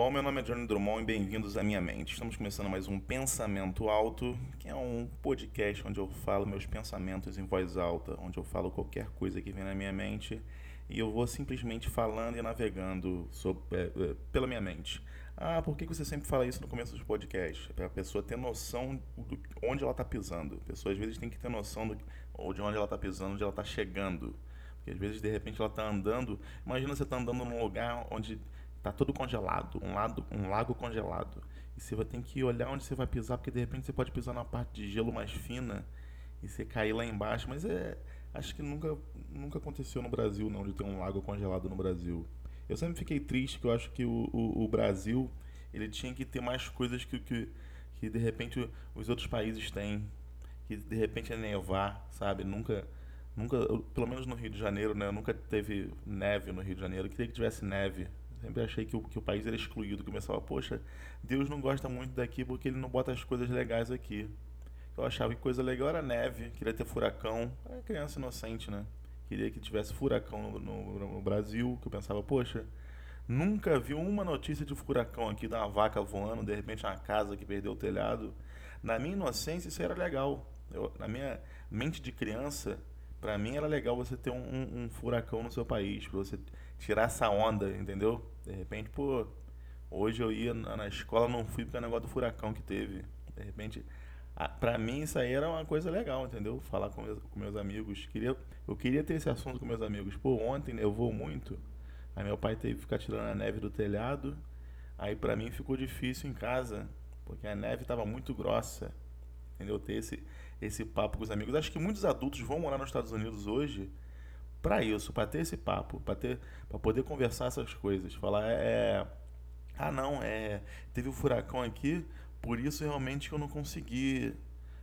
bom? Meu nome é Johnny Drummond e bem-vindos à minha mente. Estamos começando mais um Pensamento Alto, que é um podcast onde eu falo meus pensamentos em voz alta, onde eu falo qualquer coisa que vem na minha mente e eu vou simplesmente falando e navegando sobre, é, é, pela minha mente. Ah, por que você sempre fala isso no começo dos podcasts? Para a pessoa ter noção de onde ela está pisando. A pessoa às vezes tem que ter noção do, de onde ela está pisando, onde ela está chegando. Porque às vezes de repente ela está andando. Imagina você está andando num lugar onde Tá todo congelado, um, lado, um lago congelado. E você vai ter que olhar onde você vai pisar, porque de repente você pode pisar na parte de gelo mais fina e você cair lá embaixo. Mas é. Acho que nunca, nunca aconteceu no Brasil, não, de ter um lago congelado no Brasil. Eu sempre fiquei triste, que eu acho que o, o, o Brasil ele tinha que ter mais coisas que, que, que de repente os outros países têm. Que de repente é nevar, sabe? Nunca nunca, pelo menos no Rio de Janeiro, né? Nunca teve neve no Rio de Janeiro. Eu queria que tivesse neve Sempre achei que o, que o país era excluído. Começava, poxa, Deus não gosta muito daqui porque ele não bota as coisas legais aqui. Eu achava que coisa legal era neve, queria ter furacão. Era criança inocente, né? Queria que tivesse furacão no, no, no Brasil. Que eu pensava, poxa, nunca vi uma notícia de furacão aqui, da vaca voando, de repente uma casa que perdeu o telhado. Na minha inocência, isso era legal. Eu, na minha mente de criança, para mim era legal você ter um, um, um furacão no seu país, para você tirar essa onda, entendeu? De repente, pô, hoje eu ia na, escola, não fui porque é negócio do furacão que teve. De repente, a, pra mim isso aí era uma coisa legal, entendeu? Falar com com meus amigos. Queria, eu queria ter esse assunto com meus amigos. Pô, ontem eu vou muito. Aí meu pai teve que ficar tirando a neve do telhado. Aí pra mim ficou difícil em casa, porque a neve estava muito grossa. Entendeu? Ter esse, esse papo com os amigos. Acho que muitos adultos vão morar nos Estados Unidos hoje para isso, para ter esse papo, para ter, para poder conversar essas coisas, falar é, é, ah não, é, teve um furacão aqui, por isso realmente eu não consegui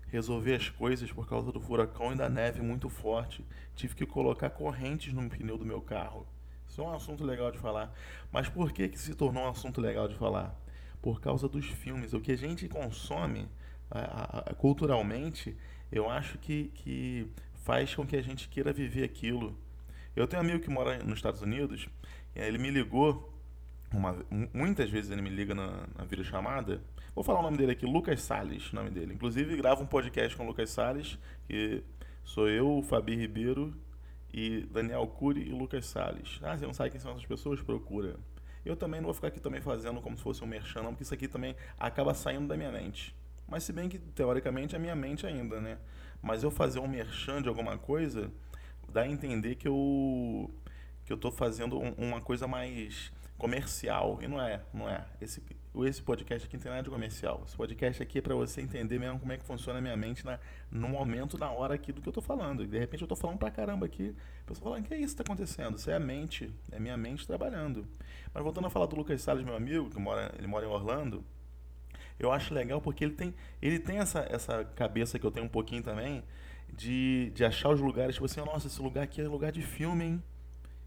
resolver as coisas por causa do furacão e da neve muito forte. Tive que colocar correntes no pneu do meu carro. Isso é um assunto legal de falar. Mas por que que se tornou um assunto legal de falar? Por causa dos filmes. O que a gente consome a, a, culturalmente, eu acho que, que faz com que a gente queira viver aquilo. Eu tenho um amigo que mora nos Estados Unidos, ele me ligou, uma, muitas vezes ele me liga na, na videochamada. Vou falar o nome dele aqui, Lucas Salles, o nome dele. Inclusive, gravo um podcast com o Lucas Salles, que sou eu, o Fabi Ribeiro, e Daniel Cury e Lucas Salles. Ah, você não sabe quem são essas pessoas? Procura. Eu também não vou ficar aqui também fazendo como se fosse um merchan, não, porque isso aqui também acaba saindo da minha mente. Mas se bem que, teoricamente, é minha mente ainda, né? Mas eu fazer um merchan de alguma coisa dá a entender que eu que eu estou fazendo um, uma coisa mais comercial e não é, não é. Esse esse podcast aqui não tem nada de comercial. Esse podcast aqui é para você entender mesmo como é que funciona a minha mente na, no momento, na hora aqui do que eu estou falando. E de repente eu estou falando pra caramba aqui. A pessoa falando, que é isso que está acontecendo? Isso é a mente, é minha mente trabalhando. Mas voltando a falar do Lucas Salles, meu amigo, que mora, ele mora em Orlando, eu acho legal porque ele tem, ele tem essa, essa cabeça que eu tenho um pouquinho também, de, de achar os lugares, tipo assim, nossa, esse lugar aqui é lugar de filme, hein?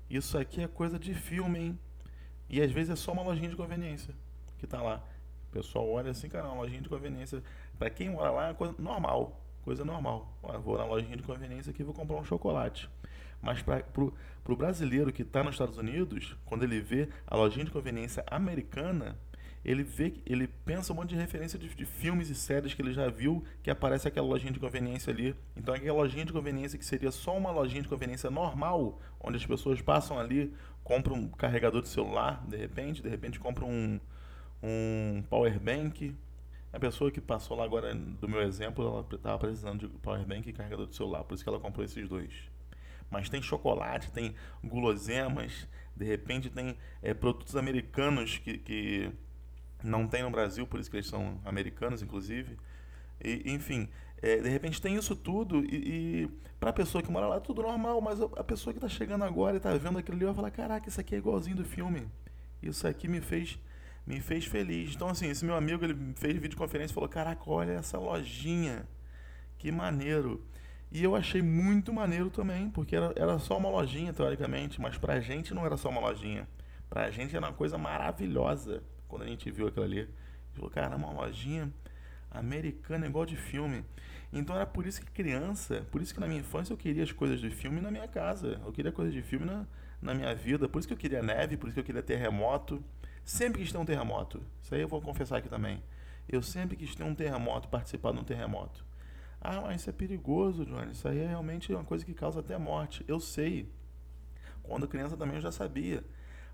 Isso aqui é coisa de filme, hein? E às vezes é só uma lojinha de conveniência que tá lá. O pessoal olha assim, cara, uma lojinha de conveniência. Para quem mora lá é coisa normal, coisa normal. vou na lojinha de conveniência aqui e vou comprar um chocolate. Mas para o brasileiro que está nos Estados Unidos, quando ele vê a lojinha de conveniência americana, ele vê, ele pensa um monte de referência de, de, filmes e séries que ele já viu que aparece aquela lojinha de conveniência ali. Então aquela lojinha de conveniência que seria só uma lojinha de conveniência normal, onde as pessoas passam ali, compram um carregador de celular, de repente, de repente compram um, um power bank. A pessoa que passou lá agora, do meu exemplo, ela estava precisando de power bank e carregador de celular, por isso que ela comprou esses dois. Mas tem chocolate, tem guloseimas, de repente tem é, produtos americanos que, que não tem no Brasil, por isso que eles são americanos, inclusive. E, enfim, é, de repente tem isso tudo e, e para a pessoa que mora lá é tudo normal, mas a, pessoa que está chegando agora e está vendo aquilo ali vai falar, caraca, isso aqui é igualzinho do filme. Isso aqui me fez me fez feliz. Então assim, esse meu amigo ele fez videoconferência e falou, caraca, olha essa lojinha, que maneiro. E eu achei muito maneiro também, porque era, era só uma lojinha, teoricamente, mas pra gente não era só uma lojinha. Pra gente era uma coisa maravilhosa quando a gente viu aquilo ali. Falou, cara, uma lojinha americana igual de filme. Então era por isso que criança, por isso que na minha infância eu queria as coisas de filme na minha casa. Eu queria coisas de filme na, na minha vida. Por isso que eu queria neve, por isso que eu queria terremoto. Sempre quis ter um terremoto. Isso aí eu vou confessar aqui também. Eu sempre quis ter um terremoto, participar de um terremoto. Ah, mas isso é perigoso, Johnny. Isso aí é realmente uma coisa que causa até morte. Eu sei. Quando criança também eu já sabia.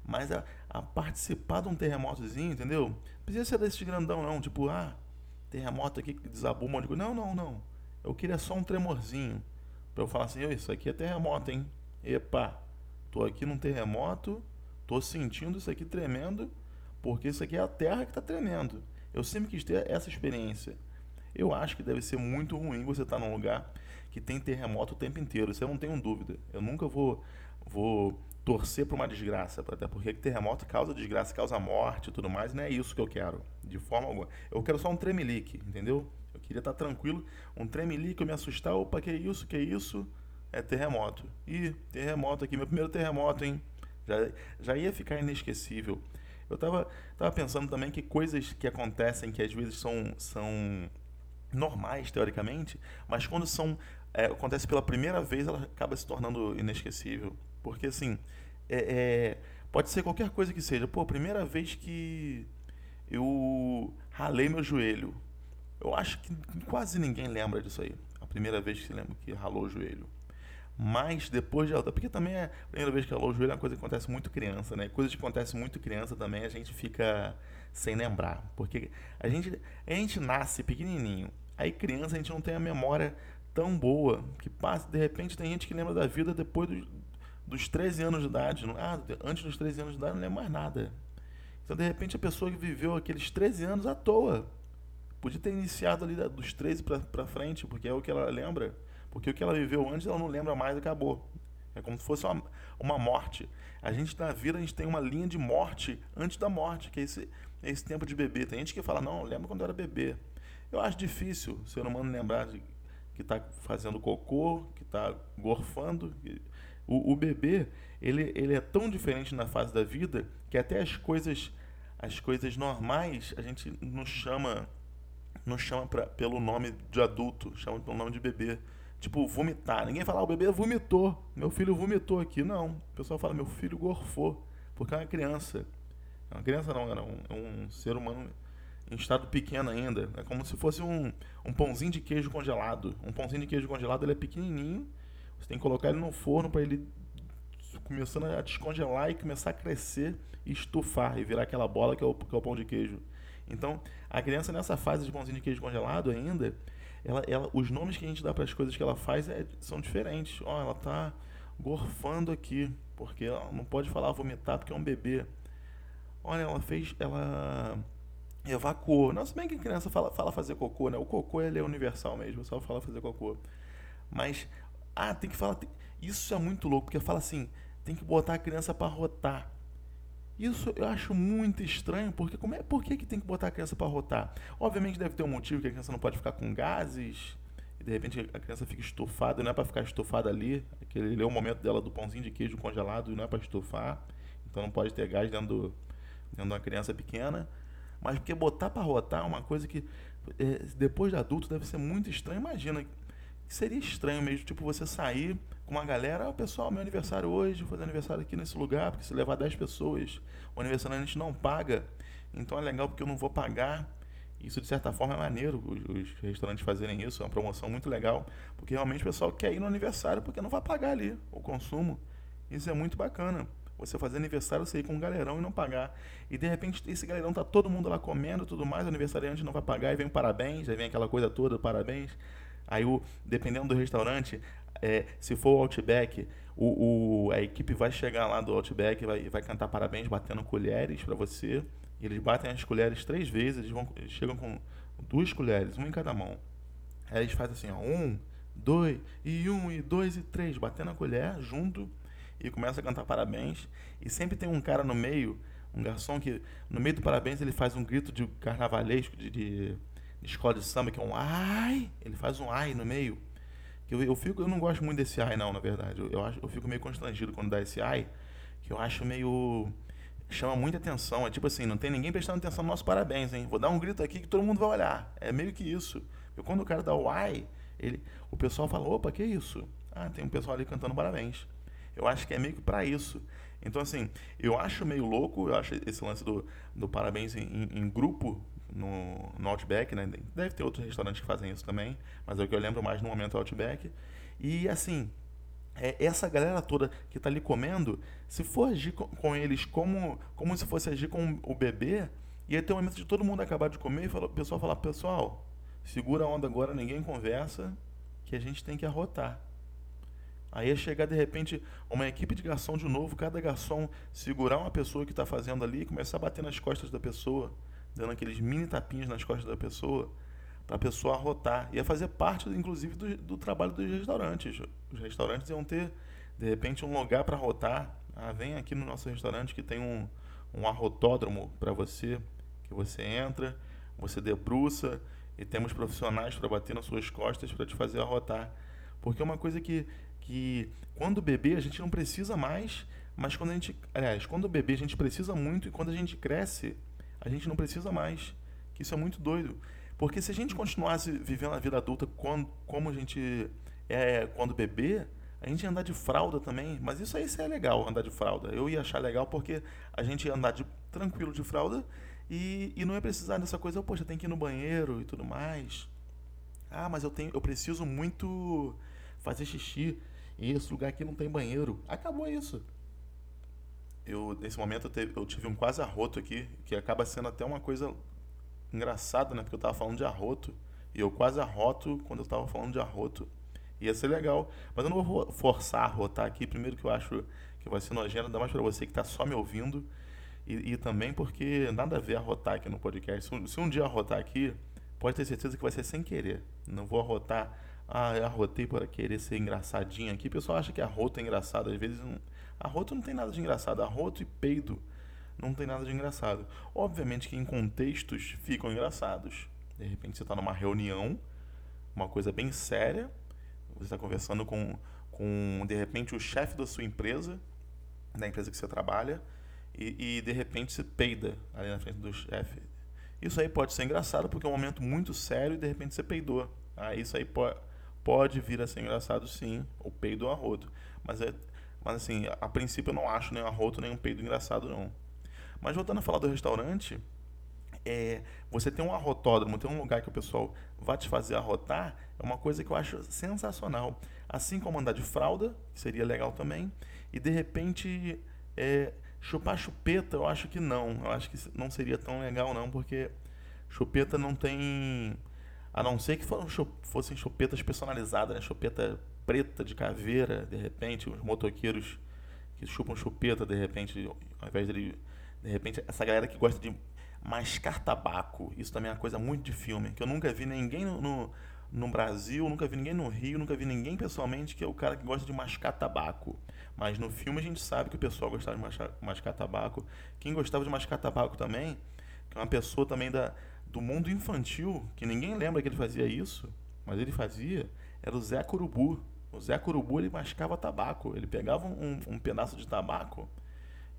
Mas a, a participar de um terremotozinho, entendeu? Não precisa ser desse grandão, não. Tipo, ah, terremoto aqui que desabou um monte de coisa. Não, não, não. Eu queria só um tremorzinho. Pra eu falar assim, isso aqui é terremoto, hein? Epa, tô aqui num terremoto, tô sentindo isso aqui tremendo, porque isso aqui é a terra que está tremendo. Eu sempre quis ter essa experiência. Eu acho que deve ser muito ruim você estar tá num lugar que tem terremoto o tempo inteiro. Isso eu não tenho dúvida. Eu nunca vou, vou torcer para uma desgraça, até porque terremoto causa desgraça, causa morte e tudo mais, não é isso que eu quero, de forma alguma. Eu quero só um tremelique, entendeu? Eu queria estar tranquilo, um tremelique, eu me assustar, opa, que isso, que isso? É terremoto. Ih, terremoto aqui, meu primeiro terremoto, hein? Já, já ia ficar inesquecível. Eu tava, tava pensando também que coisas que acontecem, que às vezes são, são normais, teoricamente, mas quando são é, acontece pela primeira vez, ela acaba se tornando inesquecível. Porque, assim, é, é, pode ser qualquer coisa que seja. Pô, primeira vez que eu ralei meu joelho. Eu acho que quase ninguém lembra disso aí. A primeira vez que se lembra que ralou o joelho. Mas depois de alta, porque também é a primeira vez que ralou o joelho é uma coisa que acontece muito criança, né? Coisas que acontecem muito criança também a gente fica sem lembrar. Porque a gente, a gente nasce pequenininho. Aí criança a gente não tem a memória tão boa que passa, de repente tem gente que lembra da vida depois do, dos 13 anos de idade. Ah, antes dos 13 anos de idade não lembra mais nada. Então, de repente, a pessoa que viveu aqueles 13 anos à toa. Podia ter iniciado ali dos 13 para frente, porque é o que ela lembra. Porque o que ela viveu antes ela não lembra mais e acabou. É como se fosse uma, uma morte. A gente na vida a gente tem uma linha de morte antes da morte, que é esse, é esse tempo de bebê. Tem gente que fala, não, lembra quando eu era bebê. Eu acho difícil o ser humano lembrar de, que está fazendo cocô, que está gorfando. Que, o, o bebê, ele, ele é tão diferente na fase da vida que até as coisas as coisas normais a gente não chama não chama pra, pelo nome de adulto, chama pelo nome de bebê. Tipo, vomitar. Ninguém fala, ah, o bebê vomitou. Meu filho vomitou aqui. Não. O pessoal fala, meu filho gorfou. Porque é uma criança. É uma criança não, era um, é um ser humano em estado pequeno ainda. É como se fosse um, um pãozinho de queijo congelado. Um pãozinho de queijo congelado ele é pequenininho você tem que colocar ele no forno para ele começando a descongelar e começar a crescer e estufar e virar aquela bola que é o, que é o pão de queijo. Então, a criança nessa fase de pãozinho de queijo congelado ainda, ela, ela, os nomes que a gente dá para as coisas que ela faz é, são diferentes. Ó, oh, ela está gorfando aqui, porque ela não pode falar vomitar porque é um bebê. Olha, ela fez, ela evacuou. Não, se bem que a criança fala, fala fazer cocô, né? O cocô ele é universal mesmo, só fala fazer cocô. Mas ah, tem que falar. Isso é muito louco, porque fala assim: tem que botar a criança para rotar. Isso eu acho muito estranho, porque como é, por que, que tem que botar a criança para rotar? Obviamente deve ter um motivo que a criança não pode ficar com gases, e de repente a criança fica estufada, não é para ficar estufada ali, aquele é o momento dela do pãozinho de queijo congelado, e não é para estufar, então não pode ter gás dentro, do, dentro de uma criança pequena. Mas porque botar para rotar é uma coisa que é, depois de adulto deve ser muito estranho. Imagina seria estranho mesmo, tipo, você sair com uma galera, ah, pessoal, meu aniversário hoje, vou fazer aniversário aqui nesse lugar, porque se levar 10 pessoas, o aniversário a gente não paga, então é legal porque eu não vou pagar. Isso, de certa forma, é maneiro os, os restaurantes fazerem isso, é uma promoção muito legal, porque realmente o pessoal quer ir no aniversário porque não vai pagar ali o consumo. Isso é muito bacana. Você fazer aniversário, você ir com um galerão e não pagar. E de repente esse galerão tá todo mundo lá comendo tudo mais, o aniversariante não vai pagar e vem um parabéns, aí vem aquela coisa toda, parabéns. Aí, o, dependendo do restaurante, é, se for o Outback, o, o, a equipe vai chegar lá do Outback vai, vai cantar parabéns batendo colheres para você. Eles batem as colheres três vezes, eles, vão, eles chegam com duas colheres, uma em cada mão. Aí eles fazem assim, ó, um, dois, e um, e dois, e três, batendo a colher junto e começa a cantar parabéns. E sempre tem um cara no meio, um garçom que no meio do parabéns ele faz um grito de carnavalesco, de, de escola de samba, que é um ai, ele faz um ai no meio. Eu, eu, fico, eu não gosto muito desse ai, não, na verdade. Eu, eu, acho, eu fico meio constrangido quando dá esse ai, que eu acho meio. chama muita atenção. É tipo assim, não tem ninguém prestando atenção no nosso parabéns, hein? Vou dar um grito aqui que todo mundo vai olhar. É meio que isso. E quando o cara dá o ai, ele, o pessoal fala: opa, que isso? Ah, tem um pessoal ali cantando parabéns. Eu acho que é meio que para isso. Então, assim, eu acho meio louco, eu acho esse lance do, do parabéns em, em grupo no, no Outback, né? Deve ter outros restaurantes que fazem isso também, mas é o que eu lembro mais no momento Outback. E, assim, é, essa galera toda que está ali comendo, se for agir com, com, eles como, como se fosse agir com o bebê, ia ter um momento de todo mundo acabar de comer e o pessoal falar, pessoal, segura a onda agora, ninguém conversa, que a gente tem que arrotar. Aí ia chegar de repente uma equipe de garçom de novo, cada garçom segurar uma pessoa que está fazendo ali e começar a bater nas costas da pessoa, dando aqueles mini tapinhos nas costas da pessoa, para a pessoa arrotar. Ia fazer parte, inclusive, do, do, trabalho dos restaurantes. Os restaurantes iam ter, de repente, um lugar para arrotar. Ah, vem aqui no nosso restaurante que tem um, um arrotódromo para você, que você entra, você debruça e temos profissionais para bater nas suas costas para te fazer arrotar. Porque é uma coisa que que quando bebê a gente não precisa mais, mas quando a gente, aliás, quando bebê a gente precisa muito e quando a gente cresce, a gente não precisa mais. Que isso é muito doido. Porque se a gente continuasse vivendo a vida adulta quando, como a gente é quando bebê, a gente ia andar de fralda também, mas isso aí é legal, andar de fralda. Eu ia achar legal porque a gente ia andar de, tranquilo de fralda e, e não ia precisar dessa coisa, poxa, tem que ir no banheiro e tudo mais. Ah, mas eu tenho, eu preciso muito fazer xixi. E esse lugar aqui não tem banheiro. Acabou isso. Eu, nesse momento, eu, teve, eu tive um quase arroto aqui, que acaba sendo até uma coisa engraçada, né? Porque eu tava falando de arroto. E eu quase arroto quando eu tava falando de arroto. Ia ser legal. Mas eu não vou forçar a arrotar aqui. Primeiro que eu acho que vai ser nojento, ainda mais para você que está só me ouvindo. E, e, também porque nada a ver arrotar aqui no podcast. Se, se um dia arrotar aqui, pode ter certeza que vai ser sem querer. Não vou arrotar ah, eu arrotei para querer ser engraçadinho aqui. O pessoal acha que arroto é engraçado. Às vezes, não... arroto não tem nada de engraçado. Arroto e peido não tem nada de engraçado. Obviamente que em contextos ficam engraçados. De repente você está numa reunião, uma coisa bem séria. Você está conversando com, com, de repente, o chefe da sua empresa, da empresa que você trabalha, e, e de repente você peida ali na frente do chefe. Isso aí pode ser engraçado porque é um momento muito sério e de repente você peidou. Ah, isso aí pode pode vir a ser engraçado sim, o peido ou arroto. Mas, é, mas assim, a princípio eu não acho nem arroto nem um peido engraçado não. Mas voltando a falar do restaurante, é, você tem um arrotódromo, tem um lugar que o pessoal vai te fazer arrotar, é uma coisa que eu acho sensacional. Assim como andar de fralda, que seria legal também, e de repente é, chupar chupeta, eu acho que não. Eu acho que não seria tão legal não, porque chupeta não tem a não ser que fossem chupetas personalizadas, né? Chupeta preta de caveira, de repente, os motoqueiros que chupam chupeta, de repente, ao invés de. De repente, essa galera que gosta de mascar tabaco. Isso também é uma coisa muito de filme, que eu nunca vi ninguém no, no, no Brasil, nunca vi ninguém no Rio, nunca vi ninguém pessoalmente que é o cara que gosta de mascar tabaco. Mas no filme a gente sabe que o pessoal gostava de mascar, mascar tabaco. Quem gostava de mascar tabaco também, que é uma pessoa também da do mundo infantil, que ninguém lembra que ele fazia isso, mas ele fazia, era o Zé Curubu. O Zé Curubu ele mascava tabaco, ele pegava um, um pedaço de tabaco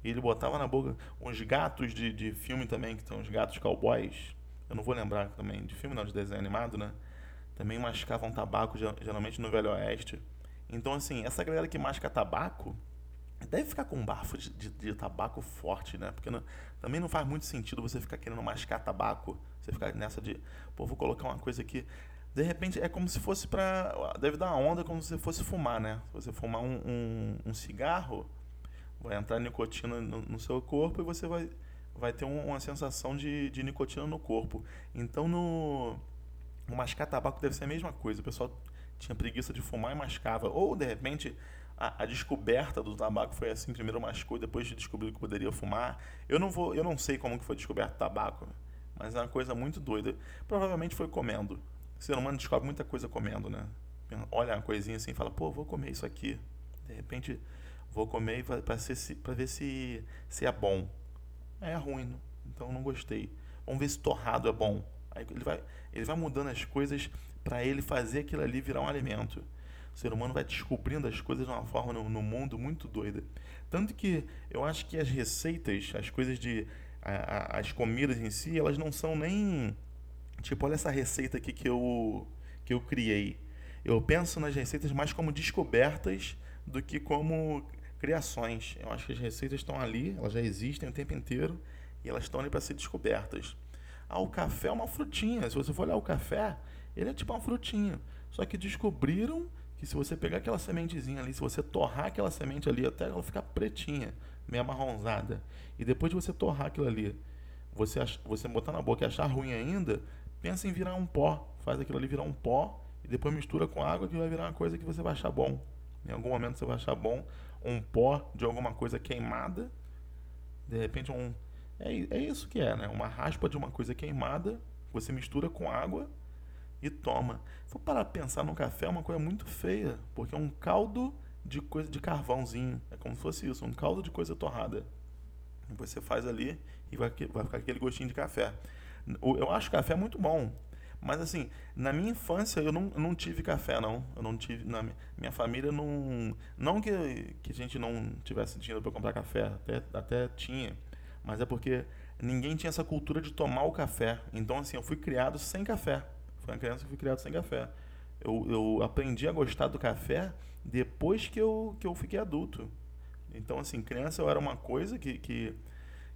e ele botava na boca. Uns gatos de, de filme também, que são os gatos cowboys, eu não vou lembrar também, de filme não, de desenho animado, né? Também mascavam tabaco, geralmente no Velho Oeste. Então, assim, essa galera que masca tabaco, deve ficar com um bafo de, de, de tabaco forte, né? Porque não, também não faz muito sentido você ficar querendo mascar tabaco, você ficar nessa de, pô, vou colocar uma coisa aqui. De repente é como se fosse para. Deve dar uma onda como se fosse fumar, né? Se você fumar um, um, um cigarro, vai entrar nicotina no, no, seu corpo e você vai, vai ter uma sensação de, de nicotina no corpo. Então no, no mascar tabaco deve ser a mesma coisa. O pessoal tinha preguiça de fumar e mascava. Ou de repente a, a, descoberta do tabaco foi assim, primeiro mascou, depois de descobrir que poderia fumar. Eu não vou, eu não sei como que foi descoberto o tabaco, mas é uma coisa muito doida. Provavelmente foi comendo. O ser humano descobre muita coisa comendo, né? Olha uma coisinha assim e fala, pô, vou comer isso aqui. De repente, vou comer para ver se, se é bom. É ruim, então não gostei. Vamos ver se torrado é bom. Aí ele vai, ele vai mudando as coisas para ele fazer aquilo ali virar um alimento. O ser humano vai descobrindo as coisas de uma forma no, no mundo muito doida. Tanto que eu acho que as receitas, as coisas de. A, a, as comidas em si, elas não são nem. Tipo, olha essa receita aqui que eu, que eu criei. Eu penso nas receitas mais como descobertas do que como criações. Eu acho que as receitas estão ali, elas já existem o tempo inteiro e elas estão ali para ser descobertas. Ah, o café é uma frutinha. Se você for olhar o café, ele é tipo uma frutinha. Só que descobriram que se você pegar aquela sementezinha ali, se você torrar aquela semente ali até ela ficar pretinha, meio amarronzada, e depois de você torrar aquilo ali, você, ach, você botar na boca e achar ruim ainda, pensa em virar um pó. Faz aquilo ali virar um pó e depois mistura com água que vai virar uma coisa que você vai achar bom. Em algum momento você vai achar bom um pó de alguma coisa queimada. De repente um é, é isso que é, né? Uma raspa de uma coisa queimada, você mistura com água e toma. Se parar pensar no café, é uma coisa muito feia, porque é um caldo de coisa de carvãozinho. É como se fosse isso, um caldo de coisa torrada. Você faz ali e vai, vai ficar aquele gostinho de café. Eu acho café muito bom. Mas assim, na minha infância eu não, não tive café, não. Eu não tive. Na minha família não. Não que, que a gente não tivesse dinheiro para comprar café, até, até tinha. Mas é porque ninguém tinha essa cultura de tomar o café. Então, assim, eu fui criado sem café. Foi uma criança que fui criado sem café. Eu, eu aprendi a gostar do café depois que eu, que eu fiquei adulto. Então, assim, criança eu era uma coisa que, que,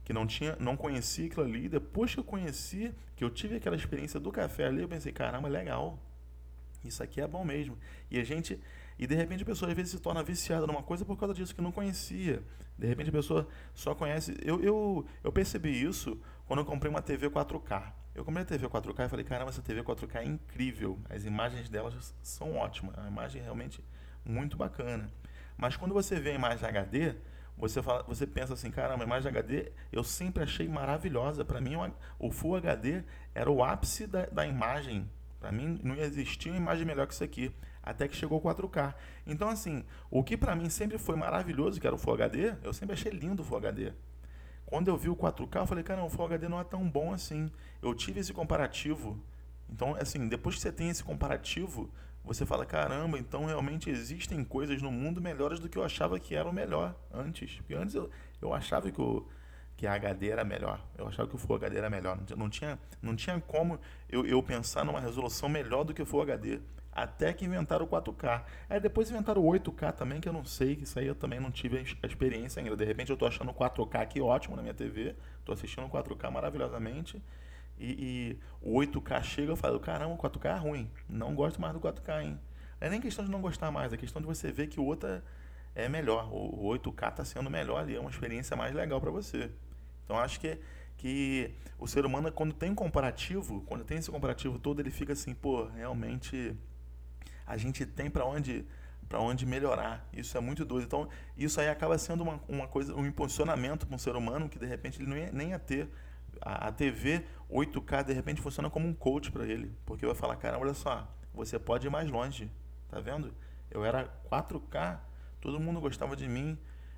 que não tinha, não conhecia aquilo ali. Depois que eu conheci, que eu tive aquela experiência do café ali, eu pensei, caramba, legal. Isso aqui é bom mesmo. E a gente, e de repente a pessoa às vezes se torna viciada numa coisa por causa disso que não conhecia. De repente a pessoa só conhece. Eu, eu, eu percebi isso quando eu comprei uma TV 4K. Eu comprei a TV 4K e falei, caramba, essa TV 4K é incrível. As imagens delas são ótimas. É uma imagem realmente muito bacana. Mas quando você vê a imagem HD, você, fala, você pensa assim, caramba, a imagem HD eu sempre achei maravilhosa. Para mim, o Full HD era o ápice da, da imagem. Para mim, não existia uma imagem melhor que isso aqui. Até que chegou o 4K. Então, assim, o que para mim sempre foi maravilhoso, que era o Full HD, eu sempre achei lindo o Full HD. Quando eu vi o 4K, eu falei, cara, o Full HD não é tão bom assim. Eu tive esse comparativo. Então, assim, depois que você tem esse comparativo, você fala, caramba, então realmente existem coisas no mundo melhores do que eu achava que era o melhor antes. Porque antes eu, eu achava que o que a HD era melhor. Eu achava que o Full HD era melhor. Não tinha, não tinha como eu, eu pensar numa resolução melhor do que o Full HD. Até que inventaram o 4K. Aí depois inventaram o 8K também, que eu não sei, que isso aí eu também não tive a experiência ainda. De repente eu estou achando o 4K aqui ótimo na minha TV. Estou assistindo o 4K maravilhosamente. E, e, o 8K chega, eu falo, caramba, o 4K é ruim. Não gosto mais do 4K, hein? Não é nem questão de não gostar mais, é questão de você ver que o outro é, é melhor. O, o 8K está sendo melhor ali, é uma experiência mais legal para você. Então acho que, que o ser humano, quando tem um comparativo, quando tem esse comparativo todo, ele fica assim, pô, realmente a gente tem para onde para onde melhorar. Isso é muito doido. Então, isso aí acaba sendo uma, uma coisa, um impulsionamento para um ser humano que de repente ele ia, nem ia ter a, a TV 8K de repente funciona como um coach para ele, porque vai falar, cara, olha só, você pode ir mais longe, tá vendo? Eu era 4K, todo mundo gostava de mim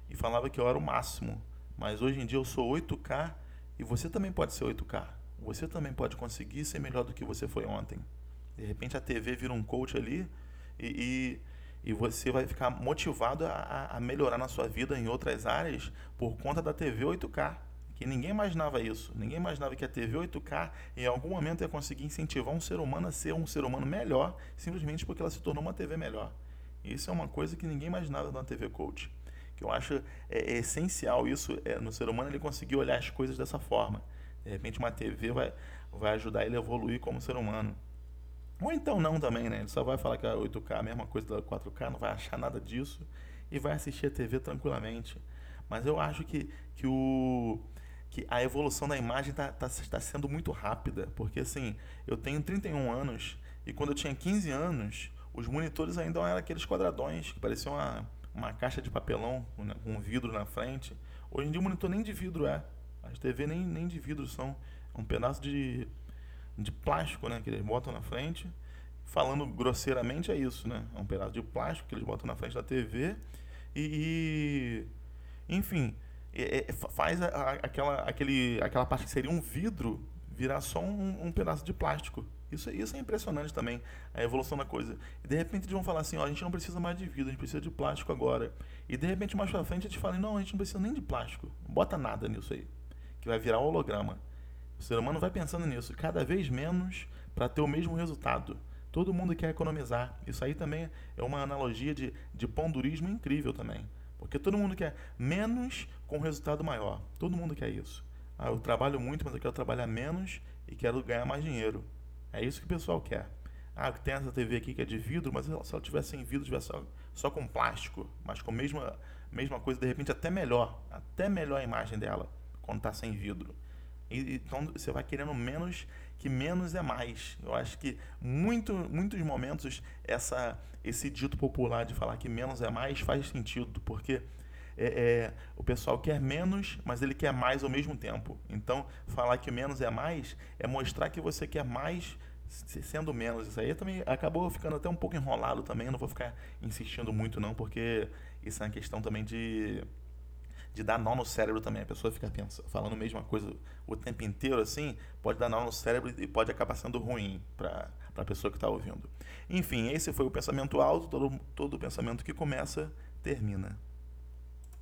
e falava que eu era o máximo, mas hoje em dia eu sou 8K e você também pode ser 8K. Você também pode conseguir ser melhor do que você foi ontem. De repente a TV vira um coach ali e, e, e você vai ficar motivado a, a melhorar na sua vida em outras áreas por conta da TV 8K ninguém imaginava isso. Ninguém imaginava que a TV 8K em algum momento ia conseguir incentivar um ser humano a ser um ser humano melhor, simplesmente porque ela se tornou uma TV melhor. Isso é uma coisa que ninguém imaginava na TV Coach. Que eu acho é, é essencial isso é, no ser humano ele conseguir olhar as coisas dessa forma. De repente uma TV vai, vai ajudar ele a evoluir como ser humano. Ou então não também, né? Ele só vai falar que a 8K é a mesma coisa da 4K, não vai achar nada disso e vai assistir a TV tranquilamente. Mas eu acho que, que o, que a evolução da imagem está tá, tá sendo muito rápida, porque assim, eu tenho 31 anos e quando eu tinha 15 anos, os monitores ainda eram aqueles quadradões que pareciam uma, uma caixa de papelão né, com um vidro na frente. Hoje em dia o monitor nem de vidro é, as TV nem, nem de vidro são, é um pedaço de, de plástico né, que eles botam na frente. Falando grosseiramente é isso, né? É um pedaço de plástico que eles botam na frente da TV e, e enfim, é, é, faz a, a, aquela, aquele, aquela parte que seria um vidro virar só um, um, pedaço de plástico. Isso, isso é impressionante também, a evolução da coisa. De repente eles vão falar assim, ó, a gente não precisa mais de vidro, a gente precisa de plástico agora. E de repente mais pra frente eles falam, não, a gente não precisa nem de plástico. Bota nada nisso aí. Que vai virar holograma. O ser humano vai pensando nisso, cada vez menos para ter o mesmo resultado. Todo mundo quer economizar. Isso aí também é uma analogia de, de pondurismo incrível também. Porque todo mundo quer menos com resultado maior. Todo mundo quer isso. Ah, eu trabalho muito, mas eu quero trabalhar menos e quero ganhar mais dinheiro. É isso que o pessoal quer. Ah, tem essa TV aqui que é de vidro, mas se ela tivesse sem vidro, tivesse só, só com plástico, mas com a mesma, mesma coisa, de repente até melhor. Até melhor a imagem dela quando está sem vidro. Então você vai querendo menos, que menos é mais. Eu acho que muito, muitos momentos essa, esse dito popular de falar que menos é mais faz sentido, porque é, é, o pessoal quer menos, mas ele quer mais ao mesmo tempo. Então, falar que menos é mais é mostrar que você quer mais sendo menos. Isso aí também acabou ficando até um pouco enrolado também. Eu não vou ficar insistindo muito, não, porque isso é uma questão também de de dar nó no cérebro também. A pessoa fica pensando, falando a mesma coisa o tempo inteiro assim, pode dar nó no cérebro e pode acabar sendo ruim para a pessoa que está ouvindo. Enfim, esse foi o pensamento alto. Todo, todo pensamento que começa, termina.